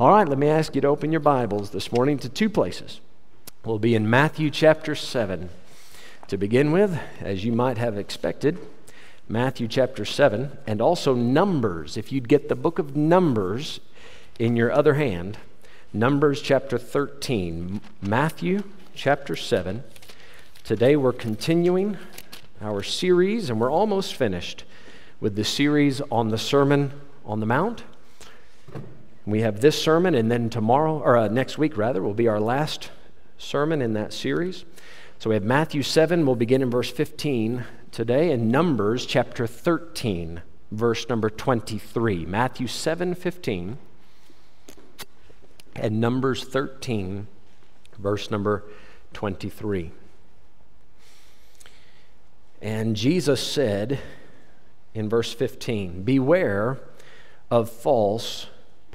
All right, let me ask you to open your Bibles this morning to two places. We'll be in Matthew chapter 7. To begin with, as you might have expected, Matthew chapter 7, and also Numbers. If you'd get the book of Numbers in your other hand, Numbers chapter 13, Matthew chapter 7. Today we're continuing our series, and we're almost finished with the series on the Sermon on the Mount. We have this sermon, and then tomorrow, or uh, next week rather, will be our last sermon in that series. So we have Matthew 7, we'll begin in verse 15 today, and Numbers chapter 13, verse number 23. Matthew 7, 15, and Numbers 13, verse number 23. And Jesus said in verse 15, Beware of false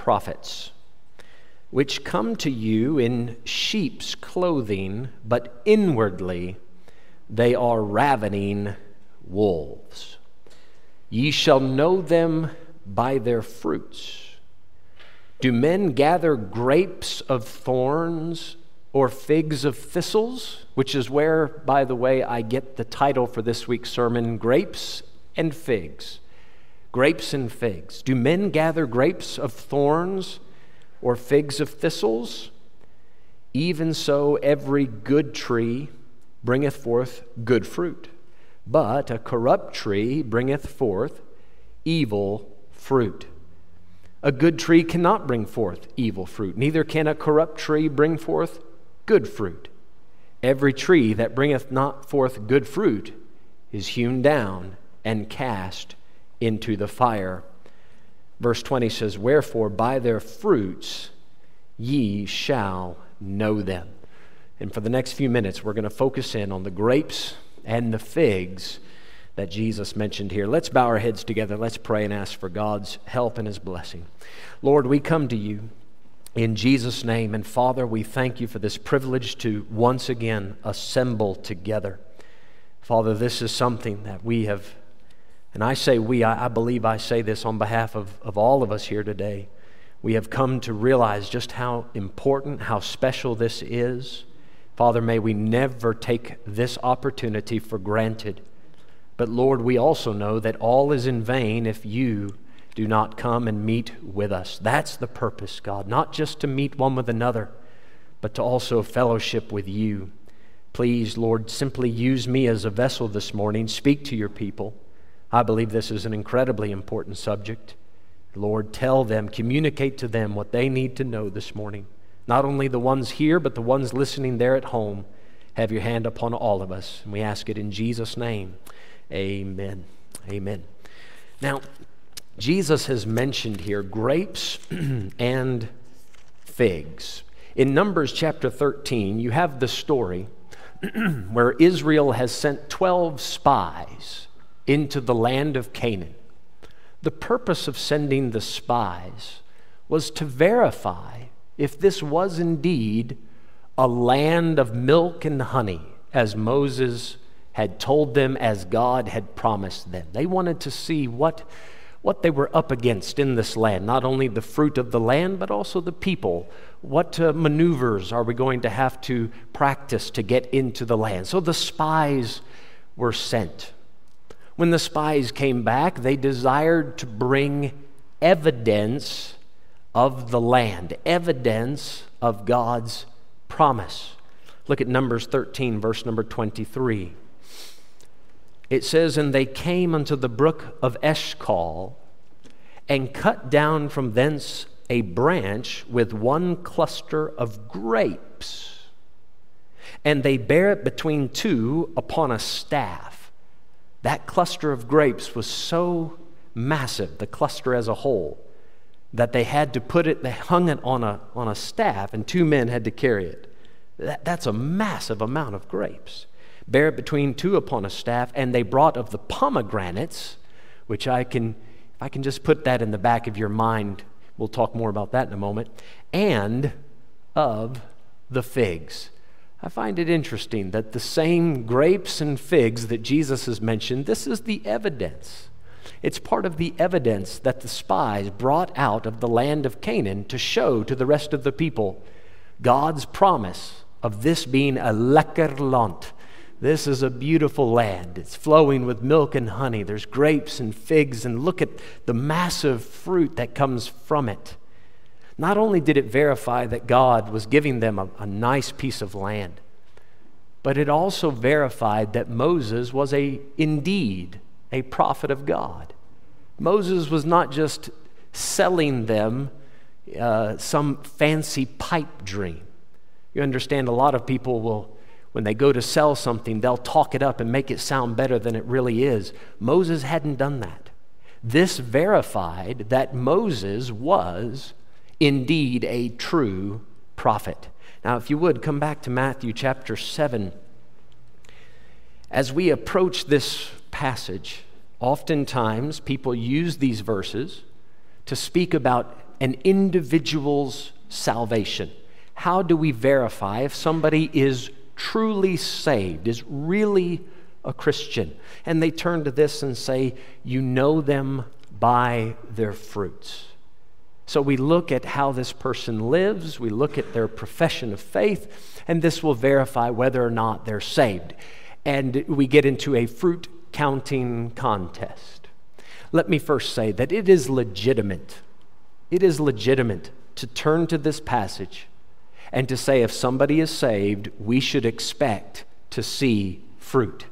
prophets, which come to you in sheep's clothing, but inwardly they are ravening wolves. Ye shall know them by their fruits. Do men gather grapes of thorns or figs of thistles? Which is where, by the way, I get the title for this week's sermon Grapes and Figs. Grapes and figs. Do men gather grapes of thorns or figs of thistles? Even so, every good tree bringeth forth good fruit, but a corrupt tree bringeth forth evil fruit. A good tree cannot bring forth evil fruit, neither can a corrupt tree bring forth good fruit. Every tree that bringeth not forth good fruit is hewn down and cast into the fire. Verse 20 says, Wherefore by their fruits ye shall know them. And for the next few minutes, we're going to focus in on the grapes and the figs that Jesus mentioned here. Let's bow our heads together. Let's pray and ask for God's help and His blessing. Lord, we come to you in Jesus' name. And Father, we thank you for this privilege to once again assemble together. Father, this is something that we have, and I say we, I, I believe I say this on behalf of, of all of us here today. We have come to realize just how important, how special this is. Father, may we never take this opportunity for granted. But Lord, we also know that all is in vain if you do not come and meet with us. That's the purpose, God, not just to meet one with another, but to also fellowship with you. Please, Lord, simply use me as a vessel this morning. Speak to your people. I believe this is an incredibly important subject. Lord, tell them, communicate to them what they need to know this morning. Not only the ones here, but the ones listening there at home. Have your hand upon all of us. And we ask it in Jesus' name. Amen. Amen. Now, Jesus has mentioned here grapes and figs. In Numbers chapter 13, you have the story where Israel has sent 12 spies into the land of Canaan. The purpose of sending the spies was to verify if this was indeed a land of milk and honey, as Moses had told them, as God had promised them. They wanted to see what, what they were up against in this land, not only the fruit of the land, but also the people. What uh, maneuvers are we going to have to practice to get into the land? So the spies were sent. When the spies came back, they desired to bring evidence of the land, evidence of God's promise. Look at Numbers 13, verse number 23. It says, And they came unto the brook of Eshcol, and cut down from thence a branch with one cluster of grapes. And they bare it between two upon a staff. That cluster of grapes was so massive, the cluster as a whole, that they had to put it, they hung it on a, on a staff, and two men had to carry it. That, that's a massive amount of grapes. Bear it between two upon a staff, and they brought of the pomegranates, which I can, if I can just put that in the back of your mind, we'll talk more about that in a moment, and of the figs. I find it interesting that the same grapes and figs that Jesus has mentioned, this is the evidence It's part of the evidence that the spies brought out of the land of Canaan to show to the rest of the people God's promise of this being a lekker land. This is a beautiful land. It's flowing with milk and honey. There's grapes and figs, and look at the massive fruit that comes from it. Not only did it verify that God was giving them a, a nice piece of land, but it also verified that Moses was a indeed a prophet of God. Moses was not just selling them uh, some fancy pipe dream. You understand, a lot of people will, when they go to sell something, they'll talk it up and make it sound better than it really is. Moses hadn't done that. This verified that Moses was indeed a true prophet. Now, if you would, come back to Matthew chapter 7. As we approach this passage, oftentimes people use these verses to speak about an individual's salvation. How do we verify if somebody is truly saved, is really a Christian? And they turn to this and say, You know them by their fruits. So we look at how this person lives, we look at their profession of faith, and this will verify whether or not they're saved. And we get into a fruit counting contest. Let me first say that it is legitimate. It is legitimate to turn to this passage and to say if somebody is saved, we should expect to see fruit.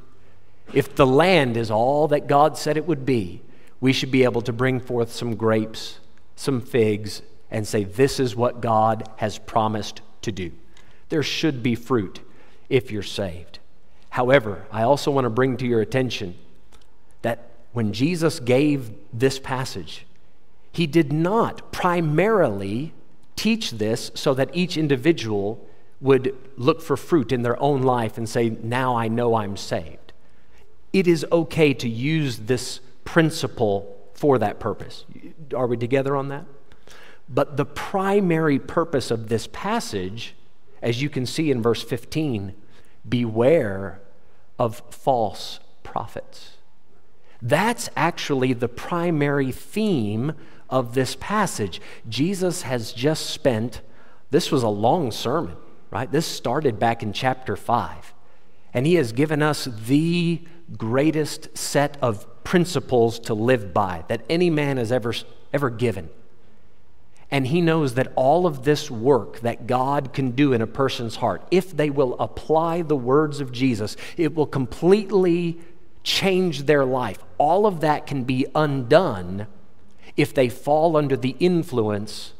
If the land is all that God said it would be, we should be able to bring forth some grapes some figs and say, This is what God has promised to do. There should be fruit if you're saved. However, I also want to bring to your attention that when Jesus gave this passage, he did not primarily teach this so that each individual would look for fruit in their own life and say, Now I know I'm saved. It is okay to use this principle for that purpose. Are we together on that? But the primary purpose of this passage, as you can see in verse 15, beware of false prophets. That's actually the primary theme of this passage. Jesus has just spent, this was a long sermon, right? This started back in chapter 5. And he has given us the greatest set of principles to live by that any man has ever, ever given. And he knows that all of this work that God can do in a person's heart, if they will apply the words of Jesus, it will completely change their life. All of that can be undone if they fall under the influence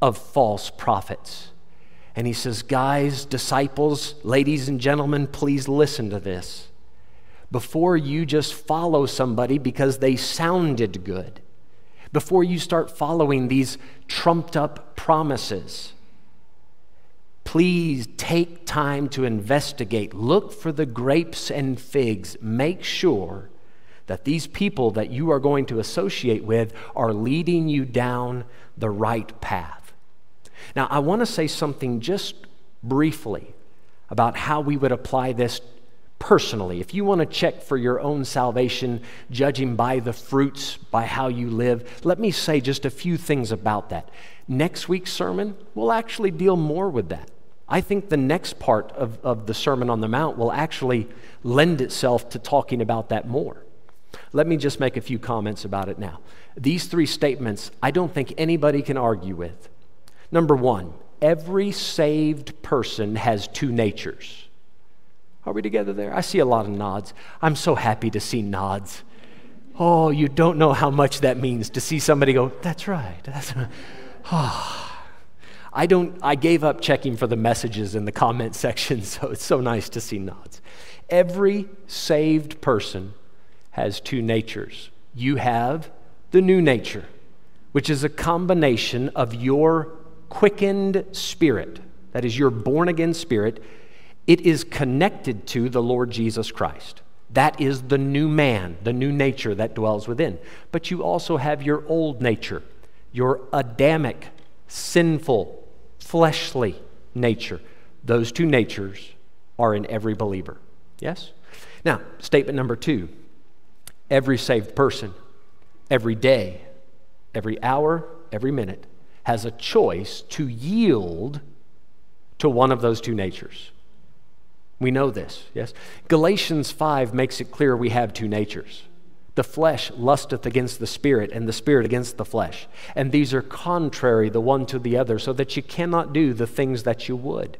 of false prophets. And he says, Guys, disciples, ladies and gentlemen, please listen to this before you just follow somebody because they sounded good, before you start following these trumped up promises. Please take time to investigate. Look for the grapes and figs. Make sure that these people that you are going to associate with are leading you down the right path. Now, I want to say something just briefly about how we would apply this personally. If you want to check for your own salvation, judging by the fruits, by how you live, let me say just a few things about that. Next week's sermon will actually deal more with that. I think the next part of, of the Sermon on the Mount will actually lend itself to talking about that more. Let me just make a few comments about it now. These three statements, I don't think anybody can argue with. Number one, every saved person has two natures. Are we together there? I see a lot of nods. I'm so happy to see nods. Oh, you don't know how much that means to see somebody go, that's right. That's right. Oh. I don't I gave up checking for the messages in the comment section, so it's so nice to see nods. Every saved person has two natures. You have the new nature, which is a combination of your quickened spirit, that is your born again spirit, it is connected to the Lord Jesus Christ. That is the new man, the new nature that dwells within. But you also have your old nature, your Adamic, sinful, fleshly nature. Those two natures are in every believer. Yes? Now, statement number two every saved person every day, every hour, every minute, has a choice to yield to one of those two natures. We know this, yes? Galatians 5 makes it clear we have two natures. The flesh lusteth against the spirit, and the spirit against the flesh. And these are contrary the one to the other, so that you cannot do the things that you would.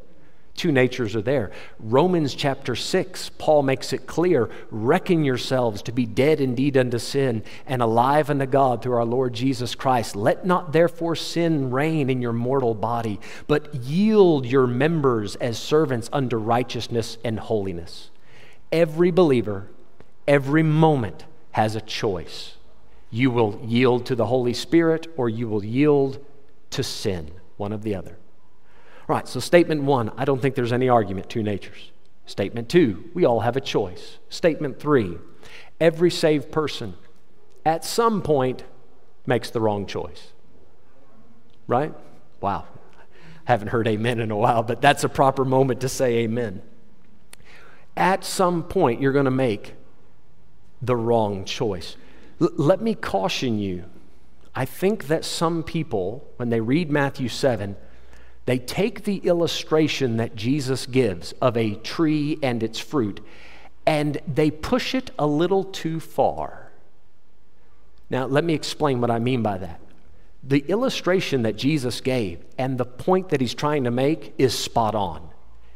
Two natures are there. Romans chapter 6, Paul makes it clear reckon yourselves to be dead indeed unto sin and alive unto God through our Lord Jesus Christ. Let not therefore sin reign in your mortal body, but yield your members as servants unto righteousness and holiness. Every believer, every moment has a choice. You will yield to the Holy Spirit or you will yield to sin, one of the other. Right, so statement one, I don't think there's any argument, two natures. Statement two, we all have a choice. Statement three, every saved person at some point makes the wrong choice. Right? Wow. Haven't heard amen in a while, but that's a proper moment to say amen. At some point, you're going to make the wrong choice. L- let me caution you. I think that some people, when they read Matthew 7, they take the illustration that Jesus gives of a tree and its fruit and they push it a little too far. Now, let me explain what I mean by that. The illustration that Jesus gave and the point that he's trying to make is spot on.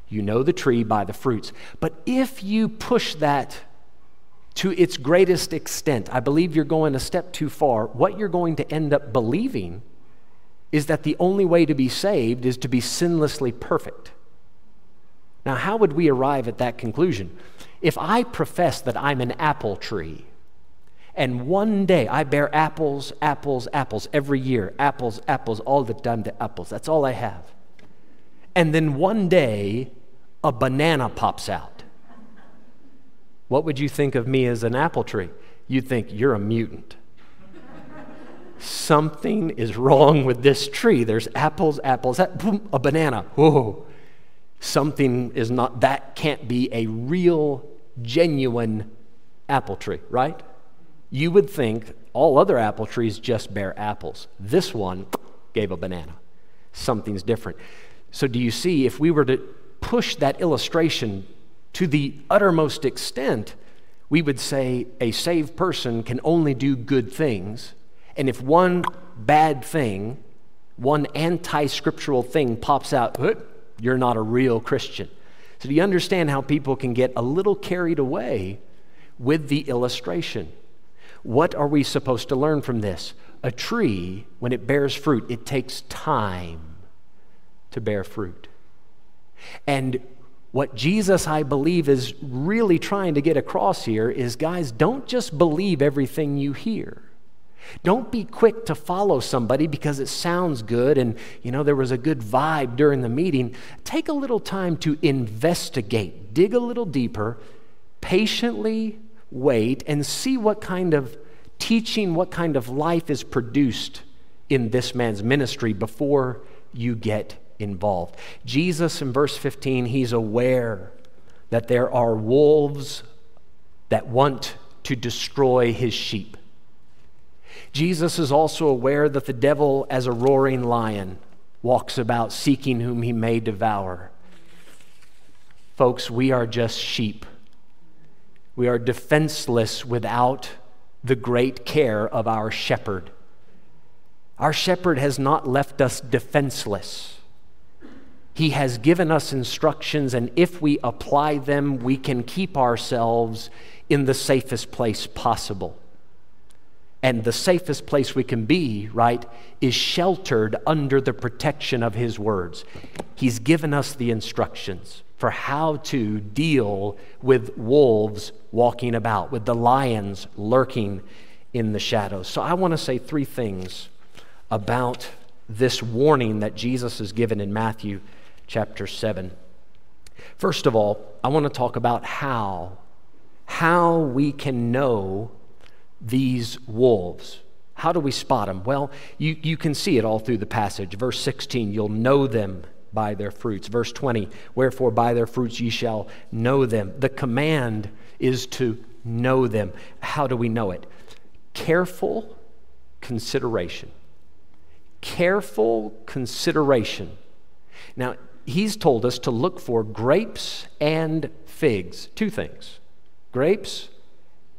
You know the tree by the fruits. But if you push that to its greatest extent, I believe you're going a step too far. What you're going to end up believing is that the only way to be saved is to be sinlessly perfect. Now, how would we arrive at that conclusion? If I profess that I'm an apple tree, and one day I bear apples, apples, apples every year, apples, apples, all the time, the apples, that's all I have. And then one day a banana pops out. What would you think of me as an apple tree? You'd think you're a mutant something is wrong with this tree. There's apples, apples, that, boom, a banana. Whoa. Something is not, that can't be a real, genuine apple tree, right? You would think all other apple trees just bear apples. This one gave a banana. Something's different. So, do you see, if we were to push that illustration to the uttermost extent, we would say a saved person can only do good things and if one bad thing, one anti scriptural thing pops out, you're not a real Christian. So, do you understand how people can get a little carried away with the illustration? What are we supposed to learn from this? A tree, when it bears fruit, it takes time to bear fruit. And what Jesus, I believe, is really trying to get across here is guys, don't just believe everything you hear. Don't be quick to follow somebody because it sounds good and you know there was a good vibe during the meeting. Take a little time to investigate, dig a little deeper, patiently wait and see what kind of teaching, what kind of life is produced in this man's ministry before you get involved. Jesus in verse 15, he's aware that there are wolves that want to destroy his sheep. Jesus is also aware that the devil, as a roaring lion, walks about seeking whom he may devour. Folks, we are just sheep. We are defenseless without the great care of our shepherd. Our shepherd has not left us defenseless. He has given us instructions, and if we apply them, we can keep ourselves in the safest place possible. And the safest place we can be, right, is sheltered under the protection of His words. He's given us the instructions for how to deal with wolves walking about, with the lions lurking in the shadows. So I want to say three things about this warning that Jesus has given in Matthew chapter 7. First of all, I want to talk about how how we can know these wolves. How do we spot them? Well, you, you can see it all through the passage. Verse 16, you'll know them by their fruits. Verse 20, wherefore by their fruits ye shall know them. The command is to know them. How do we know it? Careful consideration. Careful consideration. Now, he's told us to look for grapes and figs. Two things grapes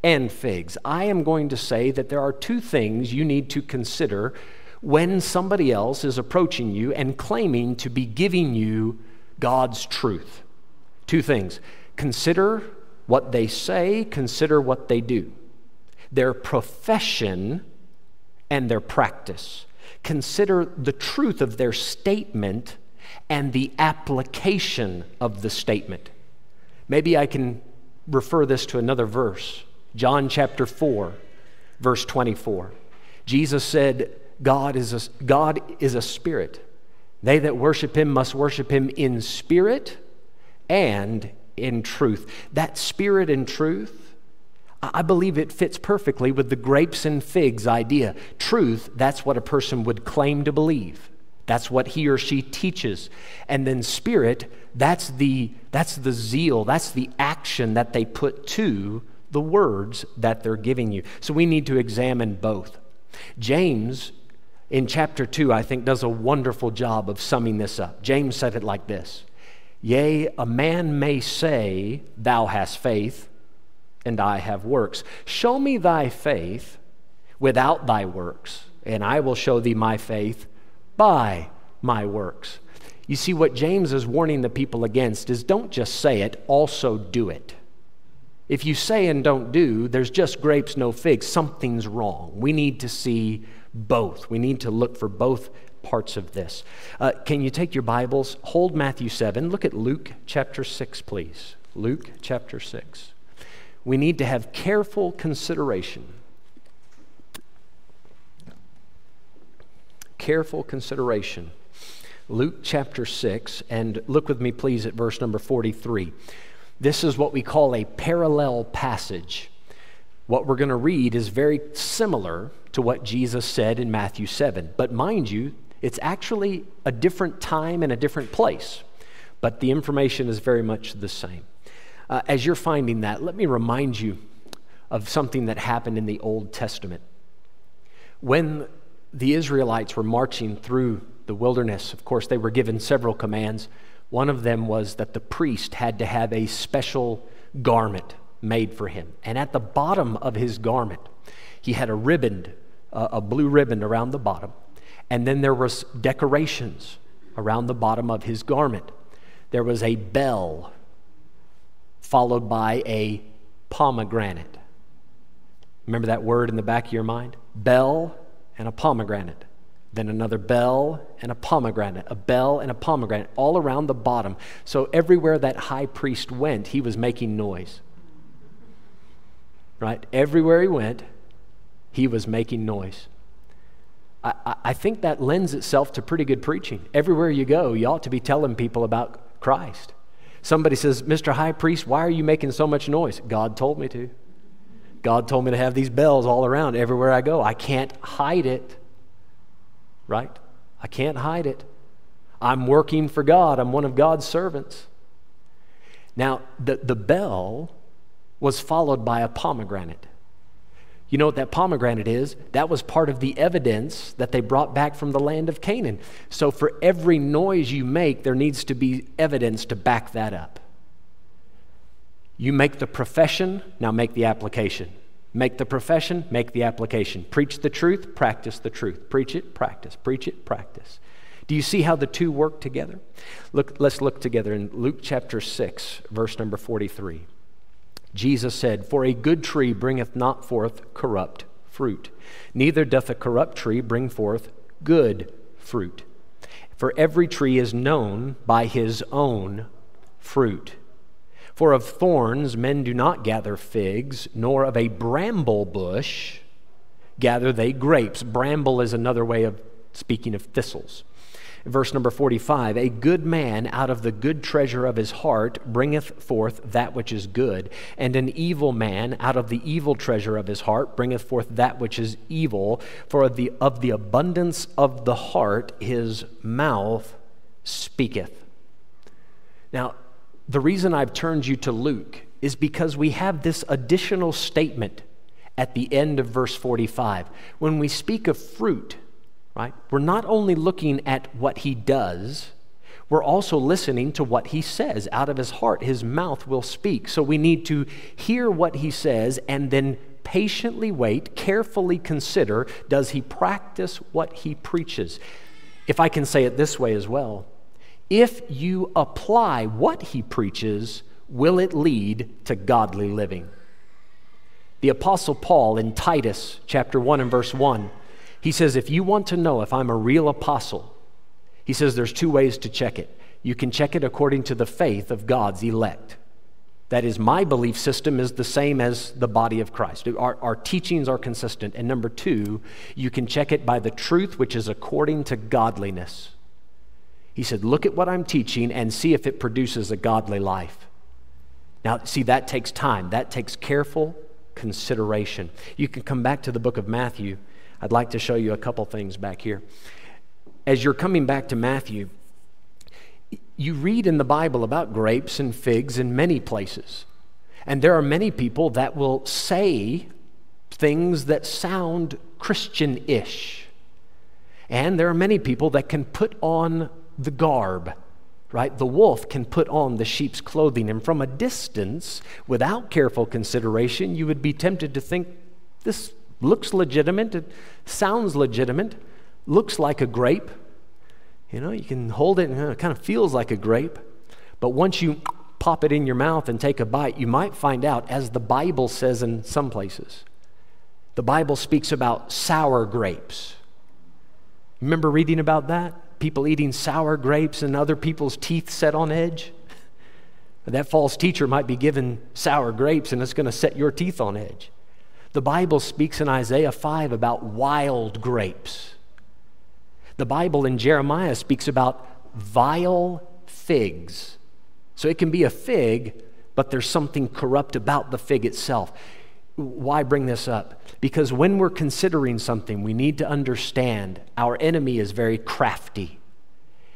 and figs. I am going to say that there are two things you need to consider when somebody else is approaching you and claiming to be giving you God's truth. Two things consider what they say, consider what they do, their profession and their practice. Consider the truth of their statement and the application of the statement. Maybe I can refer this to another verse. John chapter 4, verse 24. Jesus said, God is a, God is a spirit. They that worship him must worship him in spirit and in truth. That spirit and truth, I believe it fits perfectly with the grapes and figs idea. Truth, that's what a person would claim to believe. That's what he or she teaches. And then spirit, that's the, that's the zeal, that's the action that they put to the words that they're giving you. So we need to examine both. James, in chapter 2, I think, does a wonderful job of summing this up. James said it like this Yea, a man may say, Thou hast faith, and I have works. Show me thy faith without thy works, and I will show thee my faith by my works. You see, what James is warning the people against is don't just say it, also do it. If you say and don't do, there's just grapes, no figs. Something's wrong. We need to see both. We need to look for both parts of this. Uh, can you take your Bibles? Hold Matthew 7. Look at Luke chapter 6, please. Luke chapter 6. We need to have careful consideration. Careful consideration. Luke chapter 6, and look with me, please, at verse number 43. This is what we call a parallel passage. What we're going to read is very similar to what Jesus said in Matthew 7. But mind you, it's actually a different time and a different place, but the information is very much the same. Uh, as you're finding that, let me remind you of something that happened in the Old Testament. When the Israelites were marching through the wilderness, of course, they were given several commands. One of them was that the priest had to have a special garment made for him. And at the bottom of his garment, he had a ribbon, uh, a blue ribbon around the bottom. And then there was decorations around the bottom of his garment. There was a bell followed by a pomegranate. Remember that word in the back of your mind? Bell and a pomegranate. Then another bell and a pomegranate, a bell and a pomegranate, all around the bottom. So everywhere that high priest went, he was making noise. Right? Everywhere he went, he was making noise. I, I think that lends itself to pretty good preaching. Everywhere you go, you ought to be telling people about Christ. Somebody says, Mr. High Priest, why are you making so much noise? God told me to. God told me to have these bells all around everywhere I go. I can't hide it. Right? I can't hide it. I'm working for God, I'm one of God's servants. Now, the, the bell was followed by a pomegranate. You know what that pomegranate is? That was part of the evidence that they brought back from the land of Canaan. So for every noise you make, there needs to be evidence to back that up. You make the profession, now make the application. Make the profession, make the application. Preach the truth, practice the truth. Preach it, practice. Preach it, practice. Do you see how the two work together? Look, let's look together in Luke chapter 6, verse number 43. Jesus said, For a good tree bringeth not forth corrupt fruit, neither doth a corrupt tree bring forth good fruit. For every tree is known by his own fruit. For of thorns men do not gather figs, nor of a bramble bush gather they grapes. Bramble is another way of speaking of thistles. Verse number 45 A good man out of the good treasure of his heart bringeth forth that which is good, and an evil man out of the evil treasure of his heart bringeth forth that which is evil. For of the, of the abundance of the heart his mouth speaketh. Now, the reason I've turned you to Luke is because we have this additional statement at the end of verse 45. When we speak of fruit, right, we're not only looking at what he does, we're also listening to what he says. Out of his heart, his mouth will speak. So we need to hear what he says and then patiently wait, carefully consider does he practice what he preaches? If I can say it this way as well, if you apply what he preaches, will it lead to godly living? The Apostle Paul in Titus chapter 1 and verse 1, he says, If you want to know if I'm a real apostle, he says there's two ways to check it. You can check it according to the faith of God's elect. That is, my belief system is the same as the body of Christ. Our, our teachings are consistent. And number two, you can check it by the truth which is according to godliness. He said, Look at what I'm teaching and see if it produces a godly life. Now, see, that takes time, that takes careful consideration. You can come back to the book of Matthew. I'd like to show you a couple things back here. As you're coming back to Matthew, you read in the Bible about grapes and figs in many places. And there are many people that will say things that sound Christian ish. And there are many people that can put on the garb, right? The wolf can put on the sheep's clothing. And from a distance, without careful consideration, you would be tempted to think this looks legitimate, it sounds legitimate, looks like a grape you know, you can hold it and it kind of feels like a grape, but once you pop it in your mouth and take a bite, you might find out, as the Bible says in some places, the Bible speaks about sour grapes. Remember reading about that? People eating sour grapes and other people's teeth set on edge? That false teacher might be given sour grapes and it's going to set your teeth on edge. The Bible speaks in Isaiah 5 about wild grapes. The Bible in Jeremiah speaks about vile figs. So it can be a fig, but there's something corrupt about the fig itself. Why bring this up? Because when we're considering something, we need to understand our enemy is very crafty.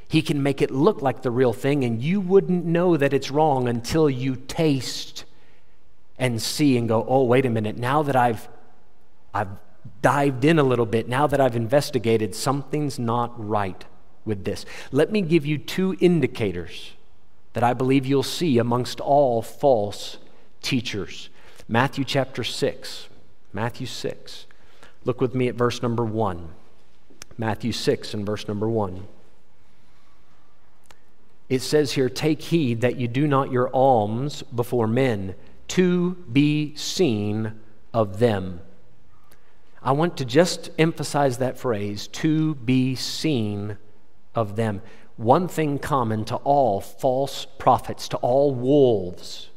He can make it look like the real thing, and you wouldn't know that it's wrong until you taste and see and go, oh, wait a minute, now that I've, I've dived in a little bit, now that I've investigated, something's not right with this. Let me give you two indicators that I believe you'll see amongst all false teachers. Matthew chapter 6. Matthew 6. Look with me at verse number 1. Matthew 6 and verse number 1. It says here, Take heed that you do not your alms before men to be seen of them. I want to just emphasize that phrase to be seen of them. One thing common to all false prophets, to all wolves,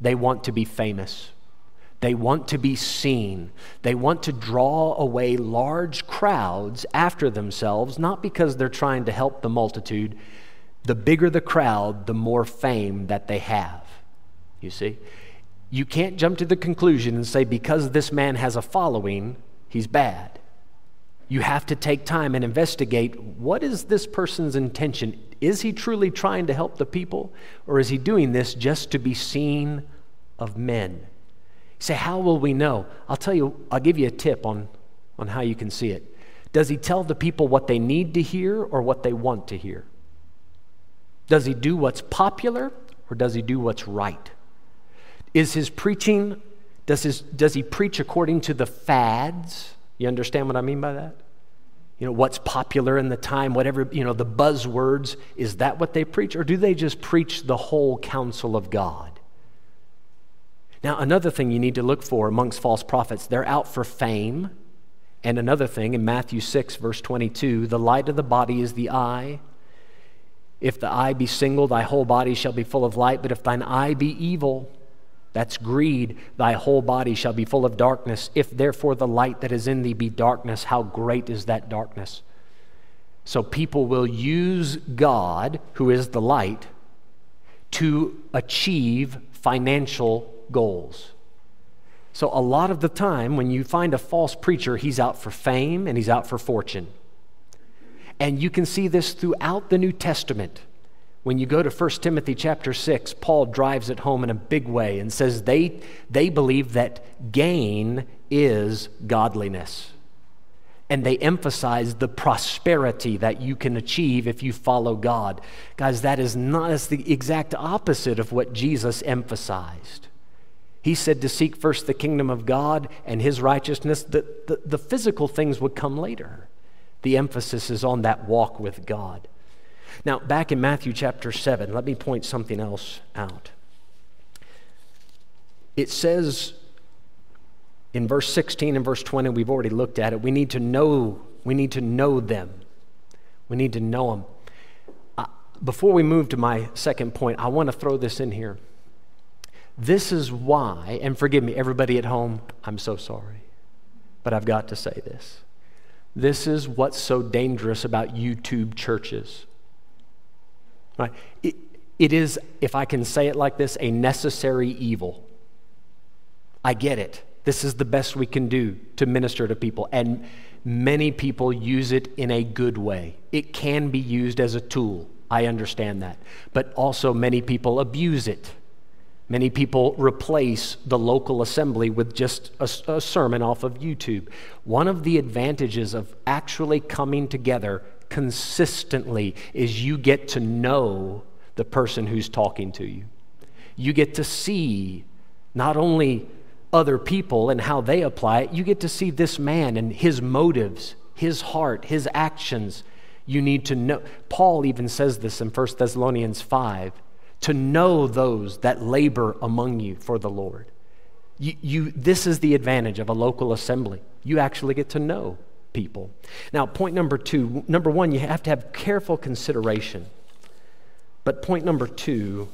they want to be famous. They want to be seen. They want to draw away large crowds after themselves, not because they're trying to help the multitude. The bigger the crowd, the more fame that they have. You see? You can't jump to the conclusion and say, because this man has a following, he's bad. You have to take time and investigate what is this person's intention? Is he truly trying to help the people, or is he doing this just to be seen of men? Say, How will we know? I'll tell you, I'll give you a tip on, on how you can see it. Does he tell the people what they need to hear or what they want to hear? Does he do what's popular or does he do what's right? Is his preaching does, his, does he preach according to the fads? You understand what I mean by that? You know, what's popular in the time, whatever, you know, the buzzwords, is that what they preach? Or do they just preach the whole counsel of God? Now, another thing you need to look for amongst false prophets, they're out for fame. And another thing in Matthew 6, verse 22, the light of the body is the eye. If the eye be single, thy whole body shall be full of light. But if thine eye be evil, that's greed. Thy whole body shall be full of darkness. If therefore the light that is in thee be darkness, how great is that darkness? So people will use God, who is the light, to achieve financial goals. So a lot of the time, when you find a false preacher, he's out for fame and he's out for fortune. And you can see this throughout the New Testament. When you go to 1 Timothy chapter 6, Paul drives it home in a big way and says they, they believe that gain is godliness. And they emphasize the prosperity that you can achieve if you follow God. Guys, that is not that's the exact opposite of what Jesus emphasized. He said to seek first the kingdom of God and his righteousness, that the, the physical things would come later. The emphasis is on that walk with God. Now, back in Matthew chapter 7, let me point something else out. It says in verse 16 and verse 20, we've already looked at it. We need to know, we need to know them. We need to know them. Uh, before we move to my second point, I want to throw this in here. This is why, and forgive me, everybody at home, I'm so sorry, but I've got to say this. This is what's so dangerous about YouTube churches. Right? It, it is, if I can say it like this, a necessary evil. I get it. This is the best we can do to minister to people. And many people use it in a good way. It can be used as a tool. I understand that. But also, many people abuse it. Many people replace the local assembly with just a, a, sermon off of YouTube. One of the advantages of actually coming together consistently is you get to know the person who's talking to you. You get to see not only other people and how they apply it, you get to see this man and his motives, his heart, his actions. You need to know. Paul even says this in 1 Thessalonians 5 to know those that labor among you for the Lord. You, you, this is the advantage of a local assembly. You actually get to know people. Now, point number two number one, you have to have careful consideration. But point number two,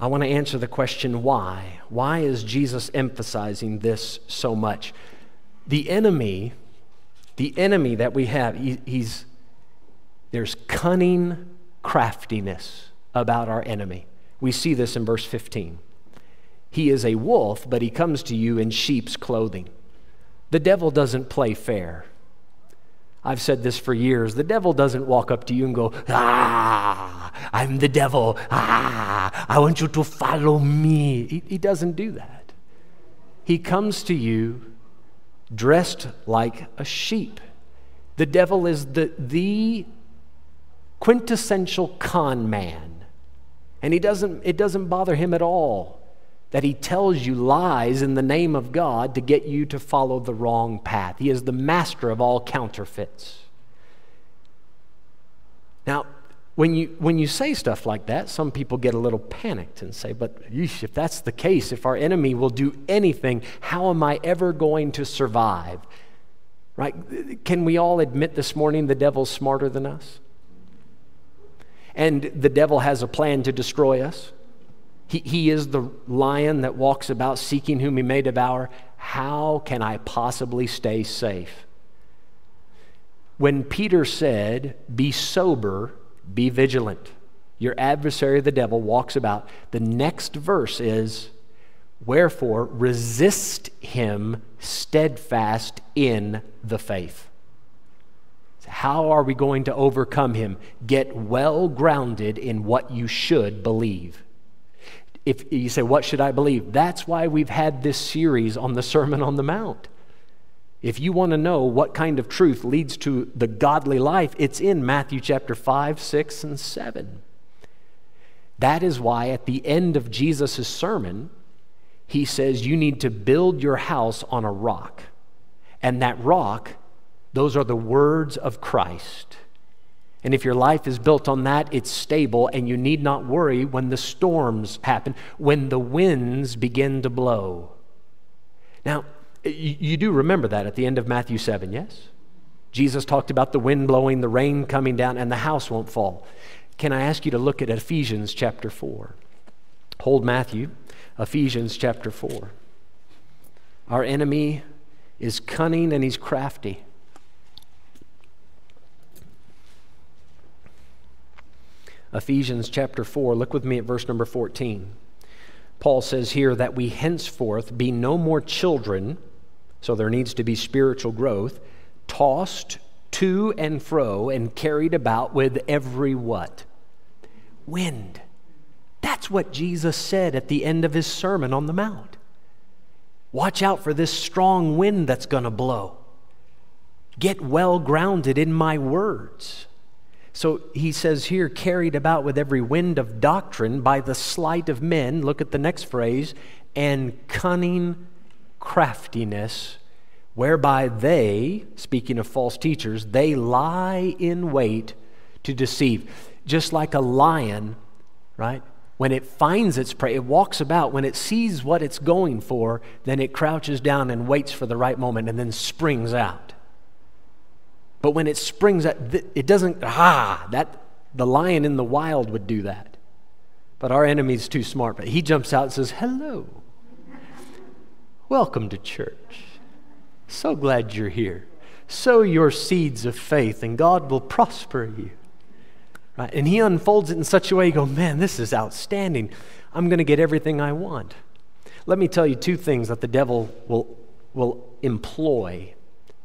I want to answer the question why? Why is Jesus emphasizing this so much? The enemy, the enemy that we have, he, he's, there's cunning craftiness about our enemy. We see this in verse 15. He is a wolf, but he comes to you in sheep's clothing. The devil doesn't play fair. I've said this for years. The devil doesn't walk up to you and go, Ah, I'm the devil. Ah, I want you to follow me. He, he doesn't do that. He comes to you dressed like a sheep. The devil is the, the quintessential con man. And he doesn't, it doesn't bother him at all that he tells you lies in the name of God to get you to follow the wrong path. He is the master of all counterfeits. Now, when you, when you say stuff like that, some people get a little panicked and say, But yeesh, if that's the case, if our enemy will do anything, how am I ever going to survive? Right? Can we all admit this morning the devil's smarter than us? And the devil has a plan to destroy us. He, he is the lion that walks about seeking whom he may devour. How can I possibly stay safe? When Peter said, Be sober, be vigilant, your adversary, the devil, walks about, the next verse is, Wherefore, resist him steadfast in the faith. How are we going to overcome him? Get well grounded in what you should believe. If you say, What should I believe? That's why we've had this series on the Sermon on the Mount. If you want to know what kind of truth leads to the godly life, it's in Matthew chapter 5, 6, and 7. That is why at the end of Jesus' sermon, he says, You need to build your house on a rock. And that rock those are the words of Christ. And if your life is built on that, it's stable, and you need not worry when the storms happen, when the winds begin to blow. Now, you do remember that at the end of Matthew 7, yes? Jesus talked about the wind blowing, the rain coming down, and the house won't fall. Can I ask you to look at Ephesians chapter 4? Hold Matthew, Ephesians chapter 4. Our enemy is cunning and he's crafty. Ephesians chapter 4. Look with me at verse number 14. Paul says here that we henceforth be no more children, so there needs to be spiritual growth, tossed to and fro and carried about with every what? Wind. That's what Jesus said at the end of his Sermon on the Mount. Watch out for this strong wind that's going to blow. Get well grounded in my words. So he says here, carried about with every wind of doctrine by the sleight of men. Look at the next phrase and cunning craftiness, whereby they, speaking of false teachers, they lie in wait to deceive. Just like a lion, right? When it finds its prey, it walks about. When it sees what it's going for, then it crouches down and waits for the right moment and then springs out. But when it springs out, it doesn't, ah, that, the lion in the wild would do that. But our enemy's too smart. But he jumps out and says, Hello. Welcome to church. So glad you're here. Sow your seeds of faith, and God will prosper you. Right? And he unfolds it in such a way you go, man, this is outstanding. I'm going to get everything I want. Let me tell you two things that the devil will, will employ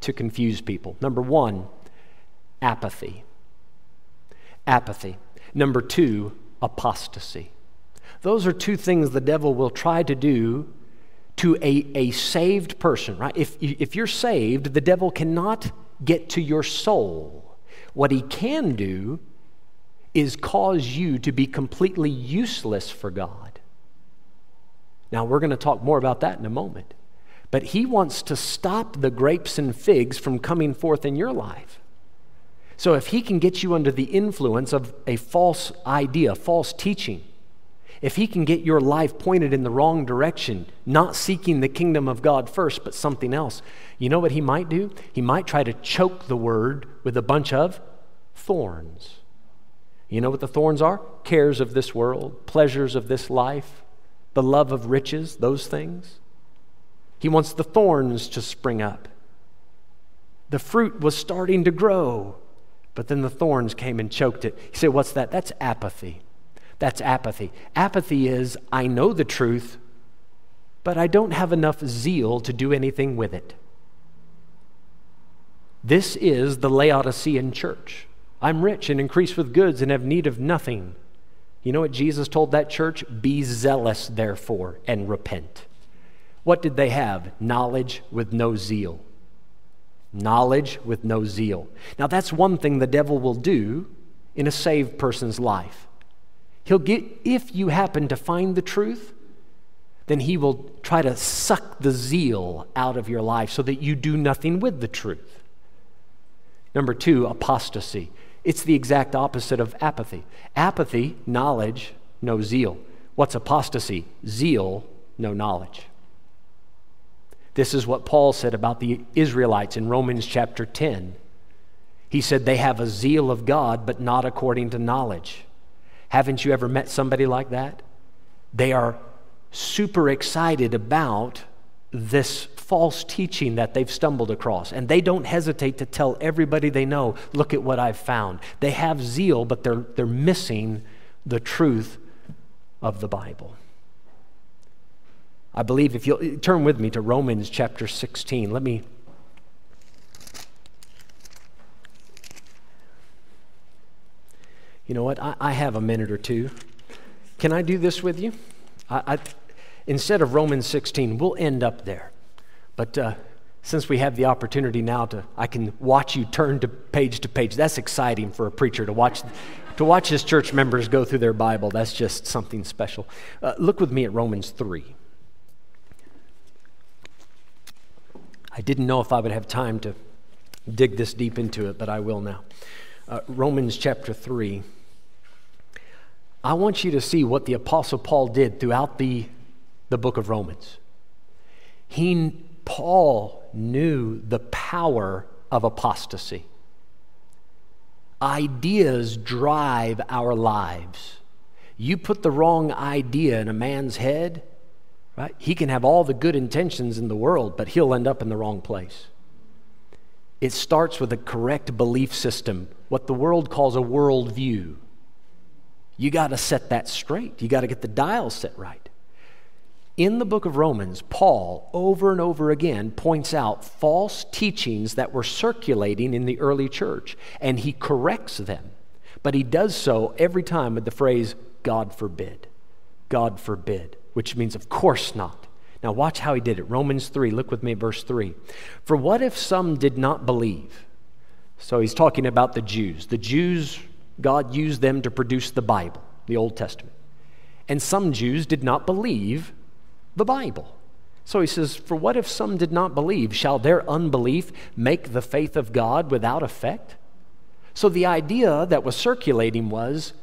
to confuse people. Number one, apathy. Apathy. Number two, apostasy. Those are two things the devil will try to do to a, a saved person, right? If, if you're saved, the devil cannot get to your soul. What he can do is cause you to be completely useless for God. Now, we're going to talk more about that in a moment. But He wants to stop the grapes and figs from coming forth in your life. So, if He can get you under the influence of a false idea, false teaching, if He can get your life pointed in the wrong direction, not seeking the kingdom of God first, but something else, you know what He might do? He might try to choke the word with a bunch of thorns. You know what the thorns are? Cares of this world, pleasures of this life, the love of riches, those things. He wants the thorns to spring up. The fruit was starting to grow, but then the thorns came and choked it. He said, What's that? That's apathy. That's apathy. Apathy is, I know the truth, but I don't have enough zeal to do anything with it. This is the Laodicean church. I'm rich and increase with goods and have need of nothing. You know what Jesus told that church? Be zealous, therefore, and repent. What did they have? Knowledge with no zeal. Knowledge with no zeal. Now, that's one thing the devil will do in a saved person's life. He'll get, if you happen to find the truth, then he will try to suck the zeal out of your life so that you do nothing with the truth. Number two, apostasy. It's the exact opposite of apathy. Apathy, knowledge, no zeal. What's apostasy? Zeal, no knowledge. This is what Paul said about the Israelites in Romans chapter 10. He said they have a zeal of God, but not according to knowledge. Haven't you ever met somebody like that? They are super excited about this false teaching that they've stumbled across. And they don't hesitate to tell everybody they know, look at what I've found. They have zeal, but they're, they're missing the truth of the Bible. I believe if you'll turn with me to Romans chapter 16, let me. You know what? I, I have a minute or two. Can I do this with you? I, I, instead of Romans 16, we'll end up there. But uh, since we have the opportunity now to, I can watch you turn to page to page. That's exciting for a preacher to watch, to watch his church members go through their Bible. That's just something special. Uh, look with me at Romans 3. I didn't know if I would have time to dig this deep into it, but I will now. Uh, Romans chapter 3. I want you to see what the Apostle Paul did throughout the, the book of Romans. He Paul knew the power of apostasy. Ideas drive our lives. You put the wrong idea in a man's head, right? He can have all the good intentions in the world, but he'll end up in the wrong place. It starts with a correct belief system, what the world calls a worldview. You got to set that straight. You got to get the dial set right. In the book of Romans, Paul over and over again points out false teachings that were circulating in the early church, and he corrects them. But he does so every time with the phrase, God forbid. God forbid, which means, of course not. Now, watch how he did it. Romans 3, look with me verse 3. For what if some did not believe? So he's talking about the Jews. The Jews, God used them to produce the Bible, the Old Testament. And some Jews did not believe the Bible. So he says, For what if some did not believe? Shall their unbelief make the faith of God without effect? So the idea that was circulating was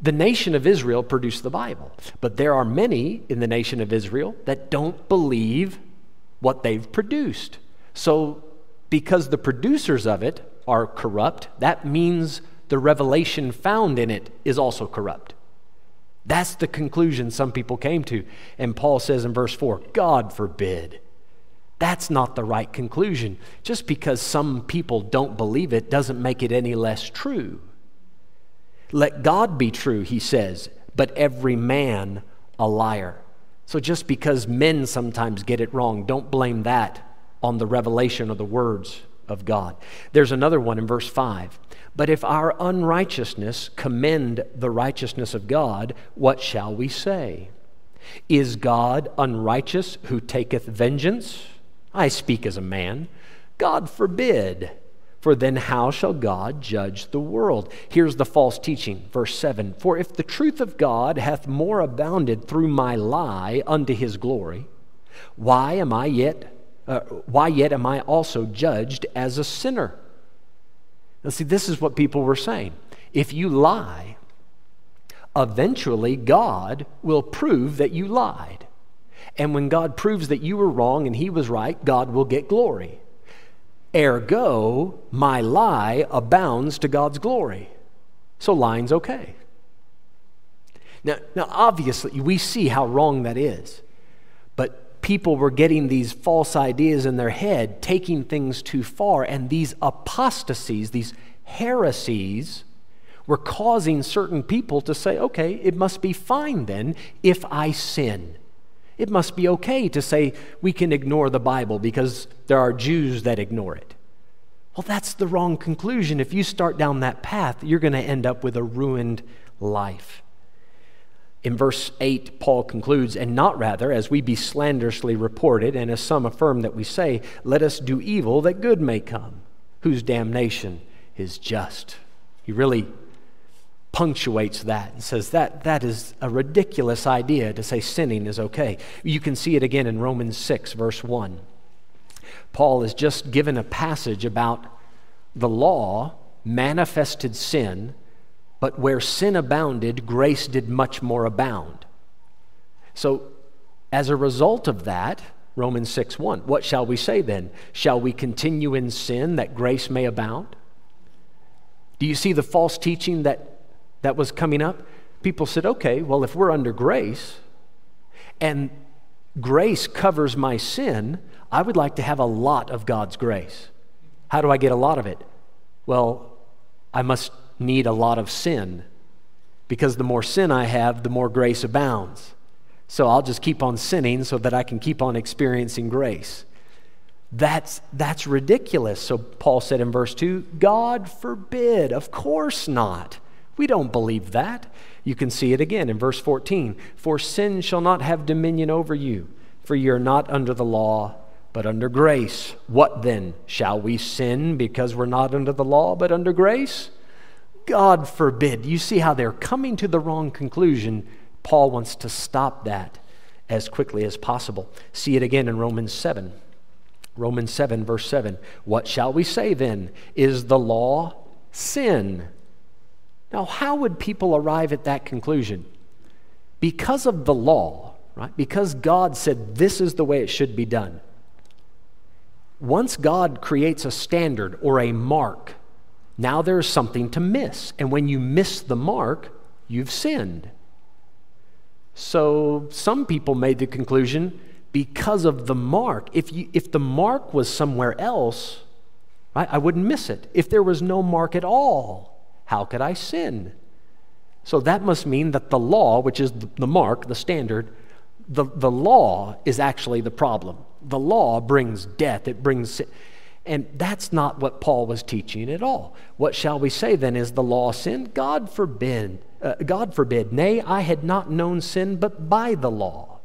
the nation of Israel produced the Bible, but there are many in the nation of Israel that don't believe what they've produced. So, because the producers of it are corrupt, that means the revelation found in it is also corrupt. That's the conclusion some people came to. And Paul says in verse 4 God forbid. That's not the right conclusion. Just because some people don't believe it doesn't make it any less true. Let God be true, he says, but every man a liar. So just because men sometimes get it wrong, don't blame that on the revelation of the words of God. There's another one in verse 5. But if our unrighteousness commend the righteousness of God, what shall we say? Is God unrighteous who taketh vengeance? I speak as a man. God forbid. For then how shall God judge the world? Here's the false teaching, verse 7 For if the truth of God hath more abounded through my lie unto his glory, why am I yet uh, why yet am I also judged as a sinner? Now, see, this is what people were saying. If you lie, eventually God will prove that you lied. And when God proves that you were wrong and he was right, God will get glory. Ergo, my lie abounds to God's glory. So lying's okay. Now, now obviously, we see how wrong that is. But people were getting these false ideas in their head, taking things too far, and these apostasies, these heresies, were causing certain people to say, okay, it must be fine then if I sin. It must be okay to say we can ignore the Bible because there are Jews that ignore it. Well, that's the wrong conclusion. If you start down that path, you're going to end up with a ruined life. In verse 8, Paul concludes, And not rather, as we be slanderously reported, and as some affirm that we say, let us do evil that good may come, whose damnation is just. He really punctuates that and says that that is a ridiculous idea to say sinning is okay. You can see it again in Romans 6, verse 1. Paul has just given a passage about the law manifested sin but where sin abounded, grace did much more abound. So, as a result of that, Romans 6 1, what shall we say then? Shall we continue in sin that grace may abound? Do you see the false teaching that, that was coming up? People said, okay, well, if we're under grace and grace covers my sin, I would like to have a lot of God's grace. How do I get a lot of it? Well, I must need a lot of sin because the more sin I have, the more grace abounds. So I'll just keep on sinning so that I can keep on experiencing grace. That's, that's ridiculous. So Paul said in verse 2 God forbid. Of course not. We don't believe that. You can see it again in verse 14 For sin shall not have dominion over you, for you're not under the law, but under grace. What then? Shall we sin because we're not under the law, but under grace? God forbid. You see how they're coming to the wrong conclusion. Paul wants to stop that as quickly as possible. See it again in Romans 7. Romans 7, verse 7. What shall we say then? Is the law sin? Now, how would people arrive at that conclusion? Because of the law, right? Because God said this is the way it should be done. Once God creates a standard or a mark now there's something to miss. And when you miss the mark, you've sinned. So some people made the conclusion because of the mark, if, you, if the mark was somewhere else, right, I wouldn't miss it. If there was no mark at all, how could I sin? So that must mean that the law, which is the mark, the standard, the, the law is actually the problem. The law brings death, it brings sin. And that's not what Paul was teaching at all. What shall we say then? Is the law sin? God forbid. Uh, God forbid. Nay, I had not known sin but by the law.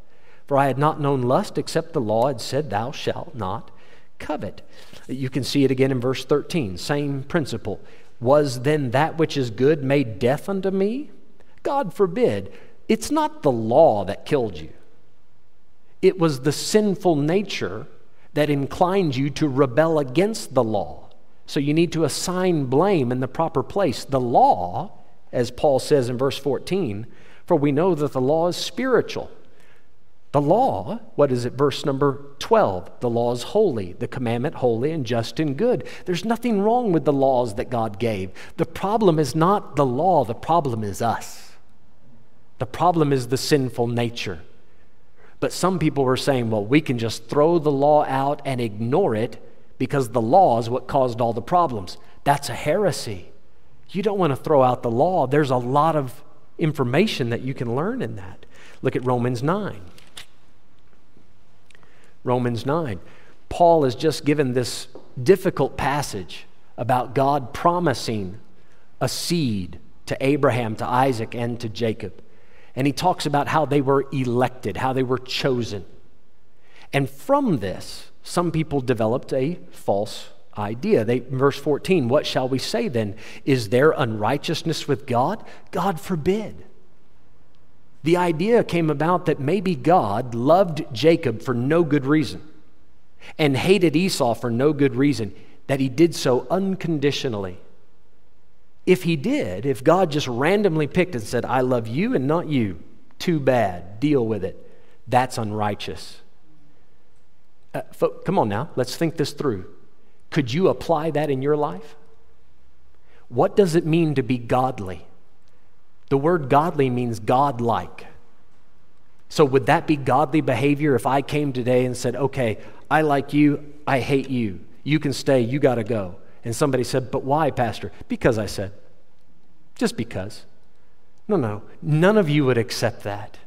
For I had not known lust except the law had said, Thou shalt not covet. You can see it again in verse 13, same principle. Was then that which is good made death unto me? God forbid. It's not the law that killed you, it was the sinful nature that inclined you to rebel against the law. So you need to assign blame in the proper place. The law, as Paul says in verse 14, for we know that the law is spiritual. The law, what is it, verse number 12? The law is holy, the commandment holy and just and good. There's nothing wrong with the laws that God gave. The problem is not the law, the problem is us. The problem is the sinful nature. But some people were saying, well, we can just throw the law out and ignore it because the law is what caused all the problems. That's a heresy. You don't want to throw out the law. There's a lot of information that you can learn in that. Look at Romans 9. Romans 9. Paul has just given this difficult passage about God promising a seed to Abraham, to Isaac, and to Jacob. And he talks about how they were elected, how they were chosen. And from this, some people developed a false idea. They, verse 14, what shall we say then? Is there unrighteousness with God? God forbid. The idea came about that maybe God loved Jacob for no good reason and hated Esau for no good reason, that he did so unconditionally. If he did, if God just randomly picked and said, I love you and not you, too bad, deal with it, that's unrighteous. Uh, come on now, let's think this through. Could you apply that in your life? What does it mean to be godly? The word godly means godlike. So, would that be godly behavior if I came today and said, okay, I like you, I hate you. You can stay, you got to go. And somebody said, but why, Pastor? Because I said. Just because. No, no. None of you would accept that.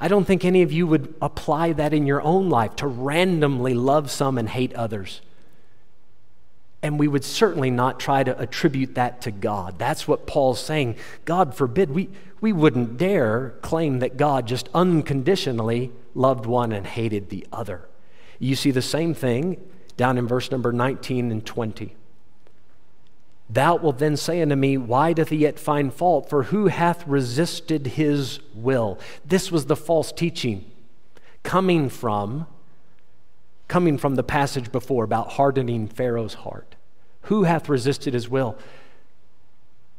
I don't think any of you would apply that in your own life to randomly love some and hate others. And we would certainly not try to attribute that to God. That's what Paul's saying. God forbid, we, we wouldn't dare claim that God just unconditionally loved one and hated the other. You see the same thing down in verse number 19 and 20. Thou wilt then say unto me, Why doth he yet find fault? For who hath resisted his will? This was the false teaching coming from coming from the passage before about hardening Pharaoh's heart. Who hath resisted his will?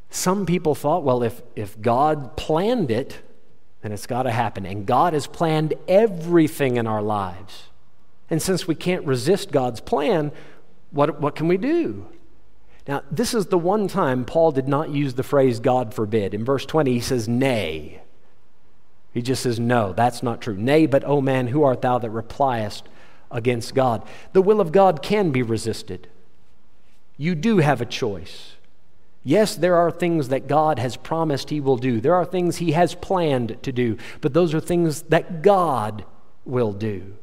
Some people thought, well, if, if God planned it, then it's got to happen. And God has planned everything in our lives. And since we can't resist God's plan, what, what can we do? Now, this is the one time Paul did not use the phrase God forbid. In verse 20, he says, Nay. He just says, No, that's not true. Nay, but, O man, who art thou that repliest against God. The will of God can be resisted. You do have a choice. Yes, there are things that God has promised He will do, there are things He has planned to do, but those are things that God will do.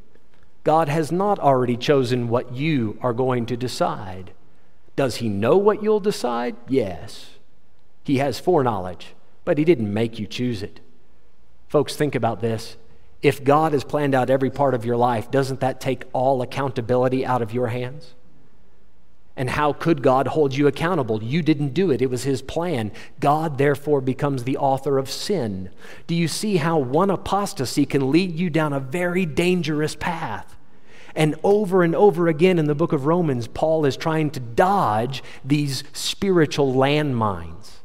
God has not already chosen what you are going to decide. Does He know what you'll decide? Yes. He has foreknowledge, but He didn't make you choose it. Folks, think about this. If God has planned out every part of your life, doesn't that take all accountability out of your hands? And how could God hold you accountable? You didn't do it, it was His plan. God, therefore, becomes the author of sin. Do you see how one apostasy can lead you down a very dangerous path? And over and over again in the book of Romans, Paul is trying to dodge these spiritual landmines.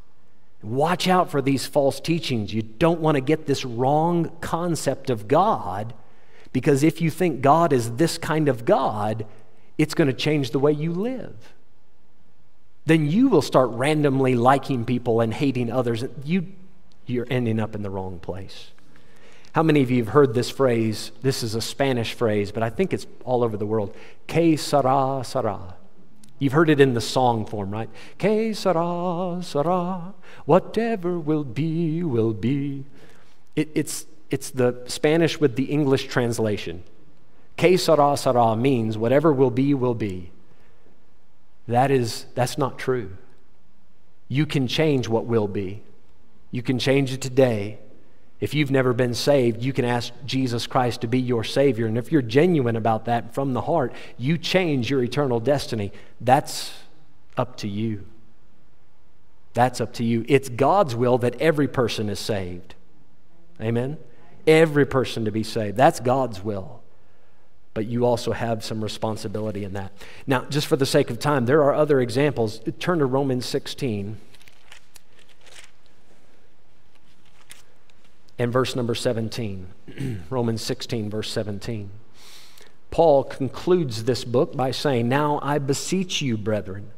Watch out for these false teachings. You don't want to get this wrong concept of God because if you think God is this kind of God, it's going to change the way you live. Then you will start randomly liking people and hating others. You, you're ending up in the wrong place. How many of you have heard this phrase? This is a Spanish phrase, but I think it's all over the world. Que sera, sera. You've heard it in the song form, right? Que sera, sera. Whatever will be, will be. It, it's, it's the Spanish with the English translation. Que sera, sera means whatever will be, will be. That is, that's not true. You can change what will be. You can change it today. If you've never been saved, you can ask Jesus Christ to be your Savior. And if you're genuine about that from the heart, you change your eternal destiny. That's up to you. That's up to you. It's God's will that every person is saved. Amen? Every person to be saved. That's God's will. But you also have some responsibility in that. Now, just for the sake of time, there are other examples. Turn to Romans 16. And verse number 17. Romans 16, verse 17. Paul concludes this book by saying, Now I beseech you, brethren,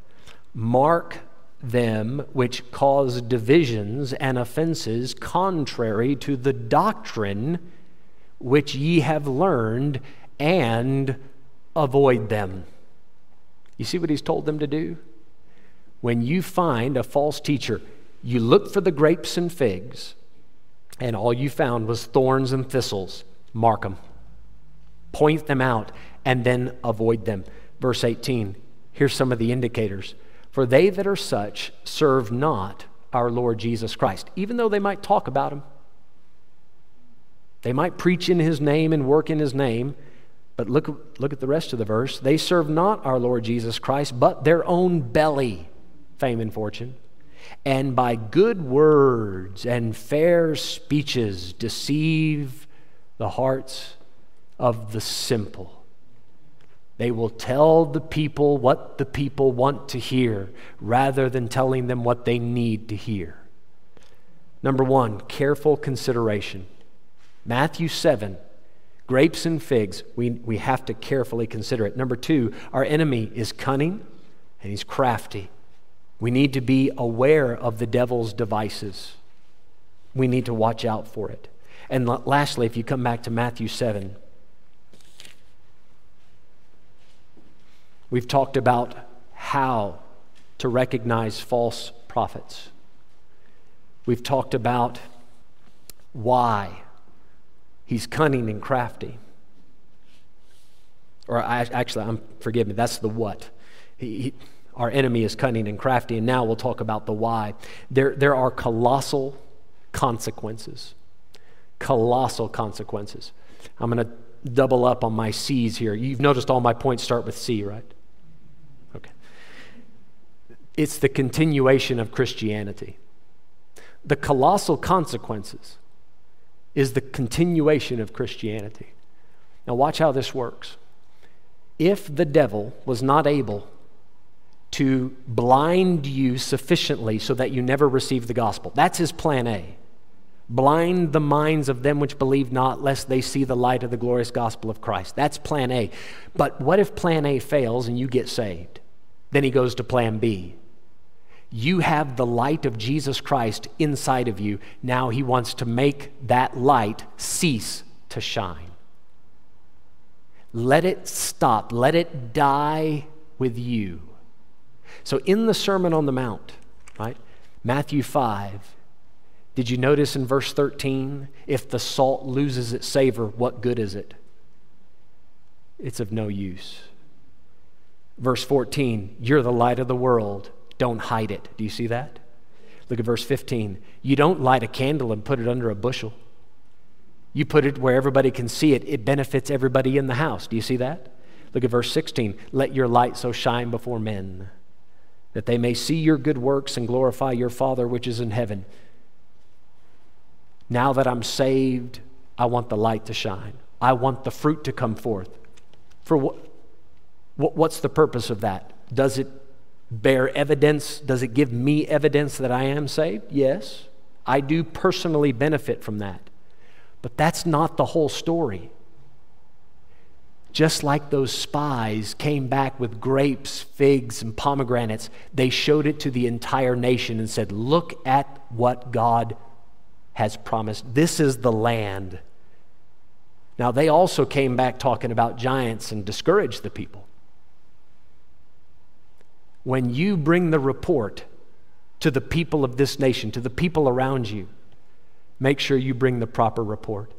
mark them which cause divisions and offenses contrary to the doctrine which ye have learned, and avoid them. You see what he's told them to do? When you find a false teacher, you look for the grapes and figs and all you found was thorns and thistles, mark them. Point them out and then avoid them. Verse 18, here's some of the indicators. For they that are such serve not our Lord Jesus Christ, even though they might talk about him. They might preach in his name and work in his name, but look, look at the rest of the verse. They serve not our Lord Jesus Christ, but their own belly, fame and fortune and by good words and fair speeches deceive the hearts of the simple. They will tell the people what the people want to hear rather than telling them what they need to hear. Number one, careful consideration. Matthew 7, grapes and figs, we, we have to carefully consider it. Number two, our enemy is cunning and he's crafty. We need to be aware of the devil's devices. We need to watch out for it. And lastly, if you come back to Matthew 7, we've talked about how to recognize false prophets. We've talked about why he's cunning and crafty. Or I, actually, I'm forgive me, that's the what. He, he, our enemy is cunning and crafty, and now we'll talk about the why. There, there are colossal consequences. Colossal consequences. I'm going to double up on my C's here. You've noticed all my points start with C, right? Okay. It's the continuation of Christianity. The colossal consequences is the continuation of Christianity. Now, watch how this works. If the devil was not able to blind you sufficiently so that you never receive the gospel. That's his plan A. Blind the minds of them which believe not, lest they see the light of the glorious gospel of Christ. That's plan A. But what if plan A fails and you get saved? Then he goes to plan B. You have the light of Jesus Christ inside of you. Now he wants to make that light cease to shine. Let it stop, let it die with you. So, in the Sermon on the Mount, right, Matthew 5, did you notice in verse 13? If the salt loses its savor, what good is it? It's of no use. Verse 14, you're the light of the world. Don't hide it. Do you see that? Look at verse 15. You don't light a candle and put it under a bushel. You put it where everybody can see it. It benefits everybody in the house. Do you see that? Look at verse 16. Let your light so shine before men that they may see your good works and glorify your Father which is in heaven. Now that I'm saved, I want the light to shine. I want the fruit to come forth. For what, what's the purpose of that? Does it bear evidence? Does it give me evidence that I am saved? Yes. I do personally benefit from that. But that's not the whole story just like those spies came back with grapes, figs, and pomegranates, they showed it to the entire nation and said, Look at what God has promised. This is the land. Now, they also came back talking about giants and discouraged the people. When you bring the report to the people of this nation, to the people around you, make sure you bring the proper report.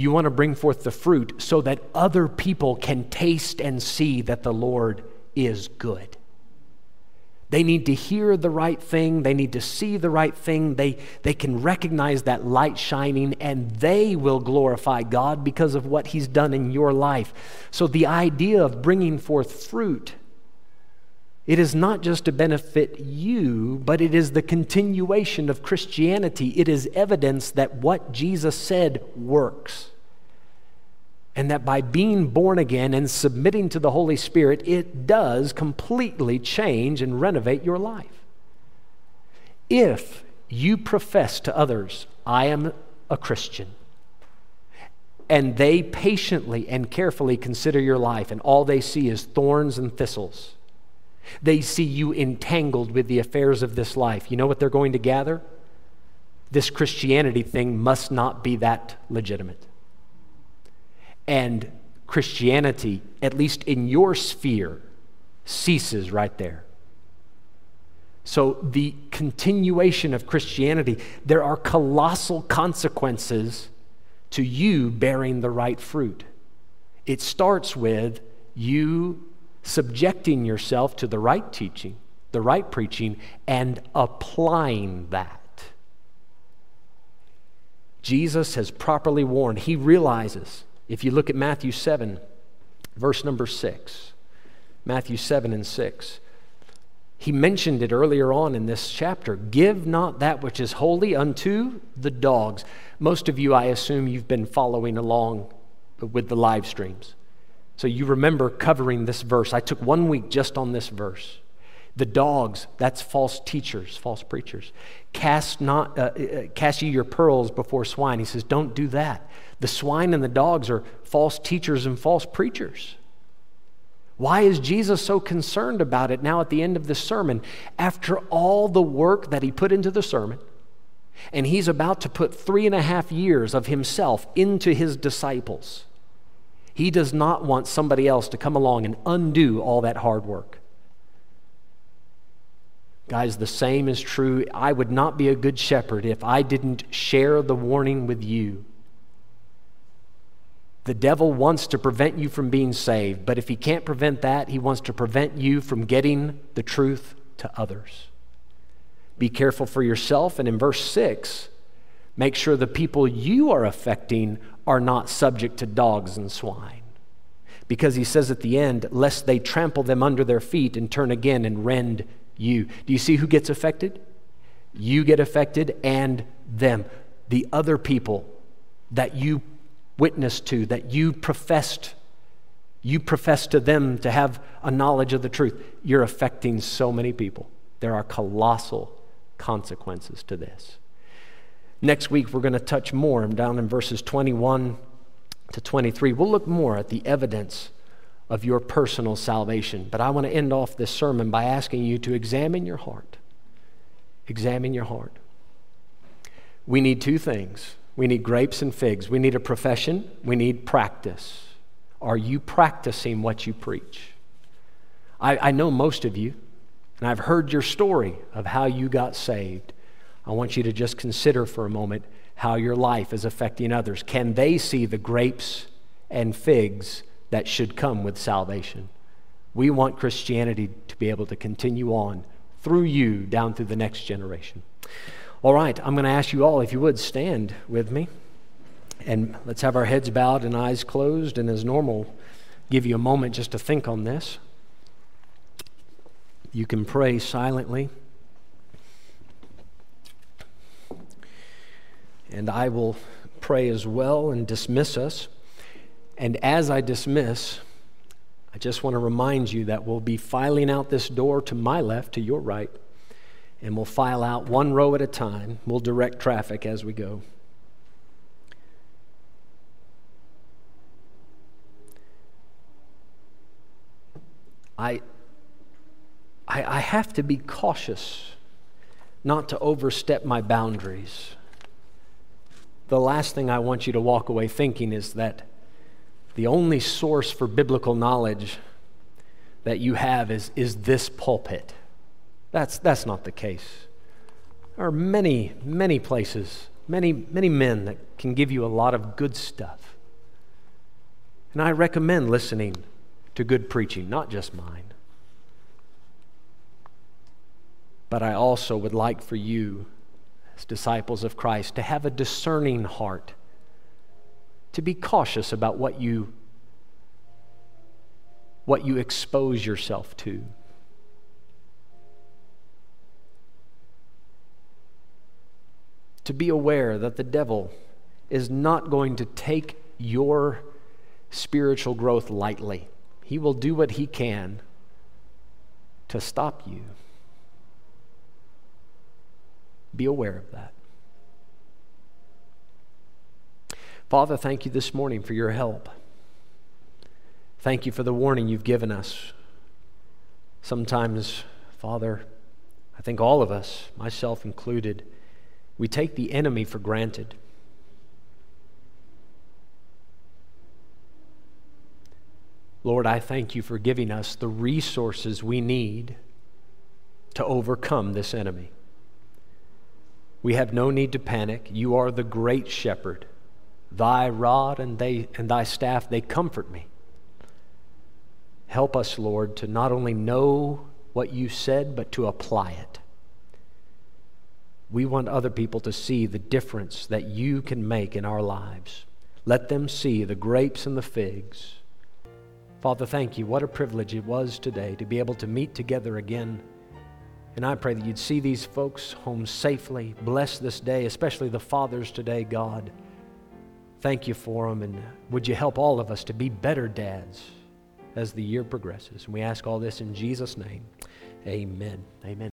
You want to bring forth the fruit so that other people can taste and see that the Lord is good. They need to hear the right thing. They need to see the right thing. They, they can recognize that light shining, and they will glorify God because of what He's done in your life. So, the idea of bringing forth fruit, it is not just to benefit you, but it is the continuation of Christianity. It is evidence that what Jesus said works and that by being born again and submitting to the Holy Spirit, it does completely change and renovate your life. If you profess to others, I am a Christian, and they patiently and carefully consider your life, and all they see is thorns and thistles, they see you entangled with the affairs of this life. You know what they're going to gather? This Christianity thing must not be that legitimate and Christianity, at least in your sphere, ceases right there. So, the continuation of Christianity, there are colossal consequences to you bearing the right fruit. It starts with you subjecting yourself to the right teaching, the right preaching, and applying that. Jesus has properly warned. He realizes if you look at Matthew 7, verse number 6, Matthew 7 and 6, he mentioned it earlier on in this chapter give not that which is holy unto the dogs. Most of you, I assume, you've been following along with the live streams. So you remember covering this verse. I took one week just on this verse. The dogs, that's false teachers, false preachers. Cast not, uh, uh, cast ye your pearls before swine. He says, don't do that. The swine and the dogs are false teachers and false preachers. Why is Jesus so concerned about it now at the end of this sermon? After all the work that he put into the sermon, and he's about to put three and a half years of himself into his disciples, he does not want somebody else to come along and undo all that hard work. Guys, the same is true. I would not be a good shepherd if I didn't share the warning with you the devil wants to prevent you from being saved, but if he can't prevent that, he wants to prevent you from getting the truth to others. Be careful for yourself. And in verse 6, make sure the people you are affecting are not subject to dogs and swine. Because he says at the end, lest they trample them under their feet and turn again and rend you. Do you see who gets affected? You get affected and them, the other people that you witnessed to, that you professed, you profess to them to have a knowledge of the truth, you're affecting so many people. There are colossal consequences to this. Next week, we're going to touch more down in verses 21 to 23. We'll look more at the evidence of your personal salvation. But I want to end off this sermon by asking you to examine your heart. Examine your heart. We need two things we need grapes and figs. We need a profession. We need practice. Are you practicing what you preach? I, I know most of you, and I've heard your story of how you got saved. I want you to just consider for a moment how your life is affecting others. Can they see the grapes and figs that should come with salvation? We want Christianity to be able to continue on through you down through the next generation. All right, I'm going to ask you all, if you would, stand with me. And let's have our heads bowed and eyes closed. And as normal, give you a moment just to think on this. You can pray silently. And I will pray as well and dismiss us. And as I dismiss, I just want to remind you that we'll be filing out this door to my left, to your right and we'll file out one row at a time. We'll direct traffic as we go. I, I, I have to be cautious not to overstep my boundaries. The last thing I want you to walk away thinking is that the only source for biblical knowledge that you have is, is this pulpit. That's, that's not the case. There are many, many places, many, many men that can give you a lot of good stuff. And I recommend listening to good preaching, not just mine. But I also would like for you, as disciples of Christ, to have a discerning heart, to be cautious about what you what you expose yourself to. To be aware that the devil is not going to take your spiritual growth lightly. He will do what he can to stop you. Be aware of that. Father, thank you this morning for your help. Thank you for the warning you've given us. Sometimes, Father, I think all of us, myself included, we take the enemy for granted. Lord, I thank you for giving us the resources we need to overcome this enemy. We have no need to panic. You are the great shepherd. Thy rod and, they, and thy staff, they comfort me. Help us, Lord, to not only know what you said, but to apply it. We want other people to see the difference that you can make in our lives. Let them see the grapes and the figs. Father, thank you. What a privilege it was today to be able to meet together again. And I pray that you'd see these folks home safely. Bless this day, especially the fathers today, God. Thank you for them. And would you help all of us to be better dads as the year progresses? And we ask all this in Jesus' name. Amen. Amen.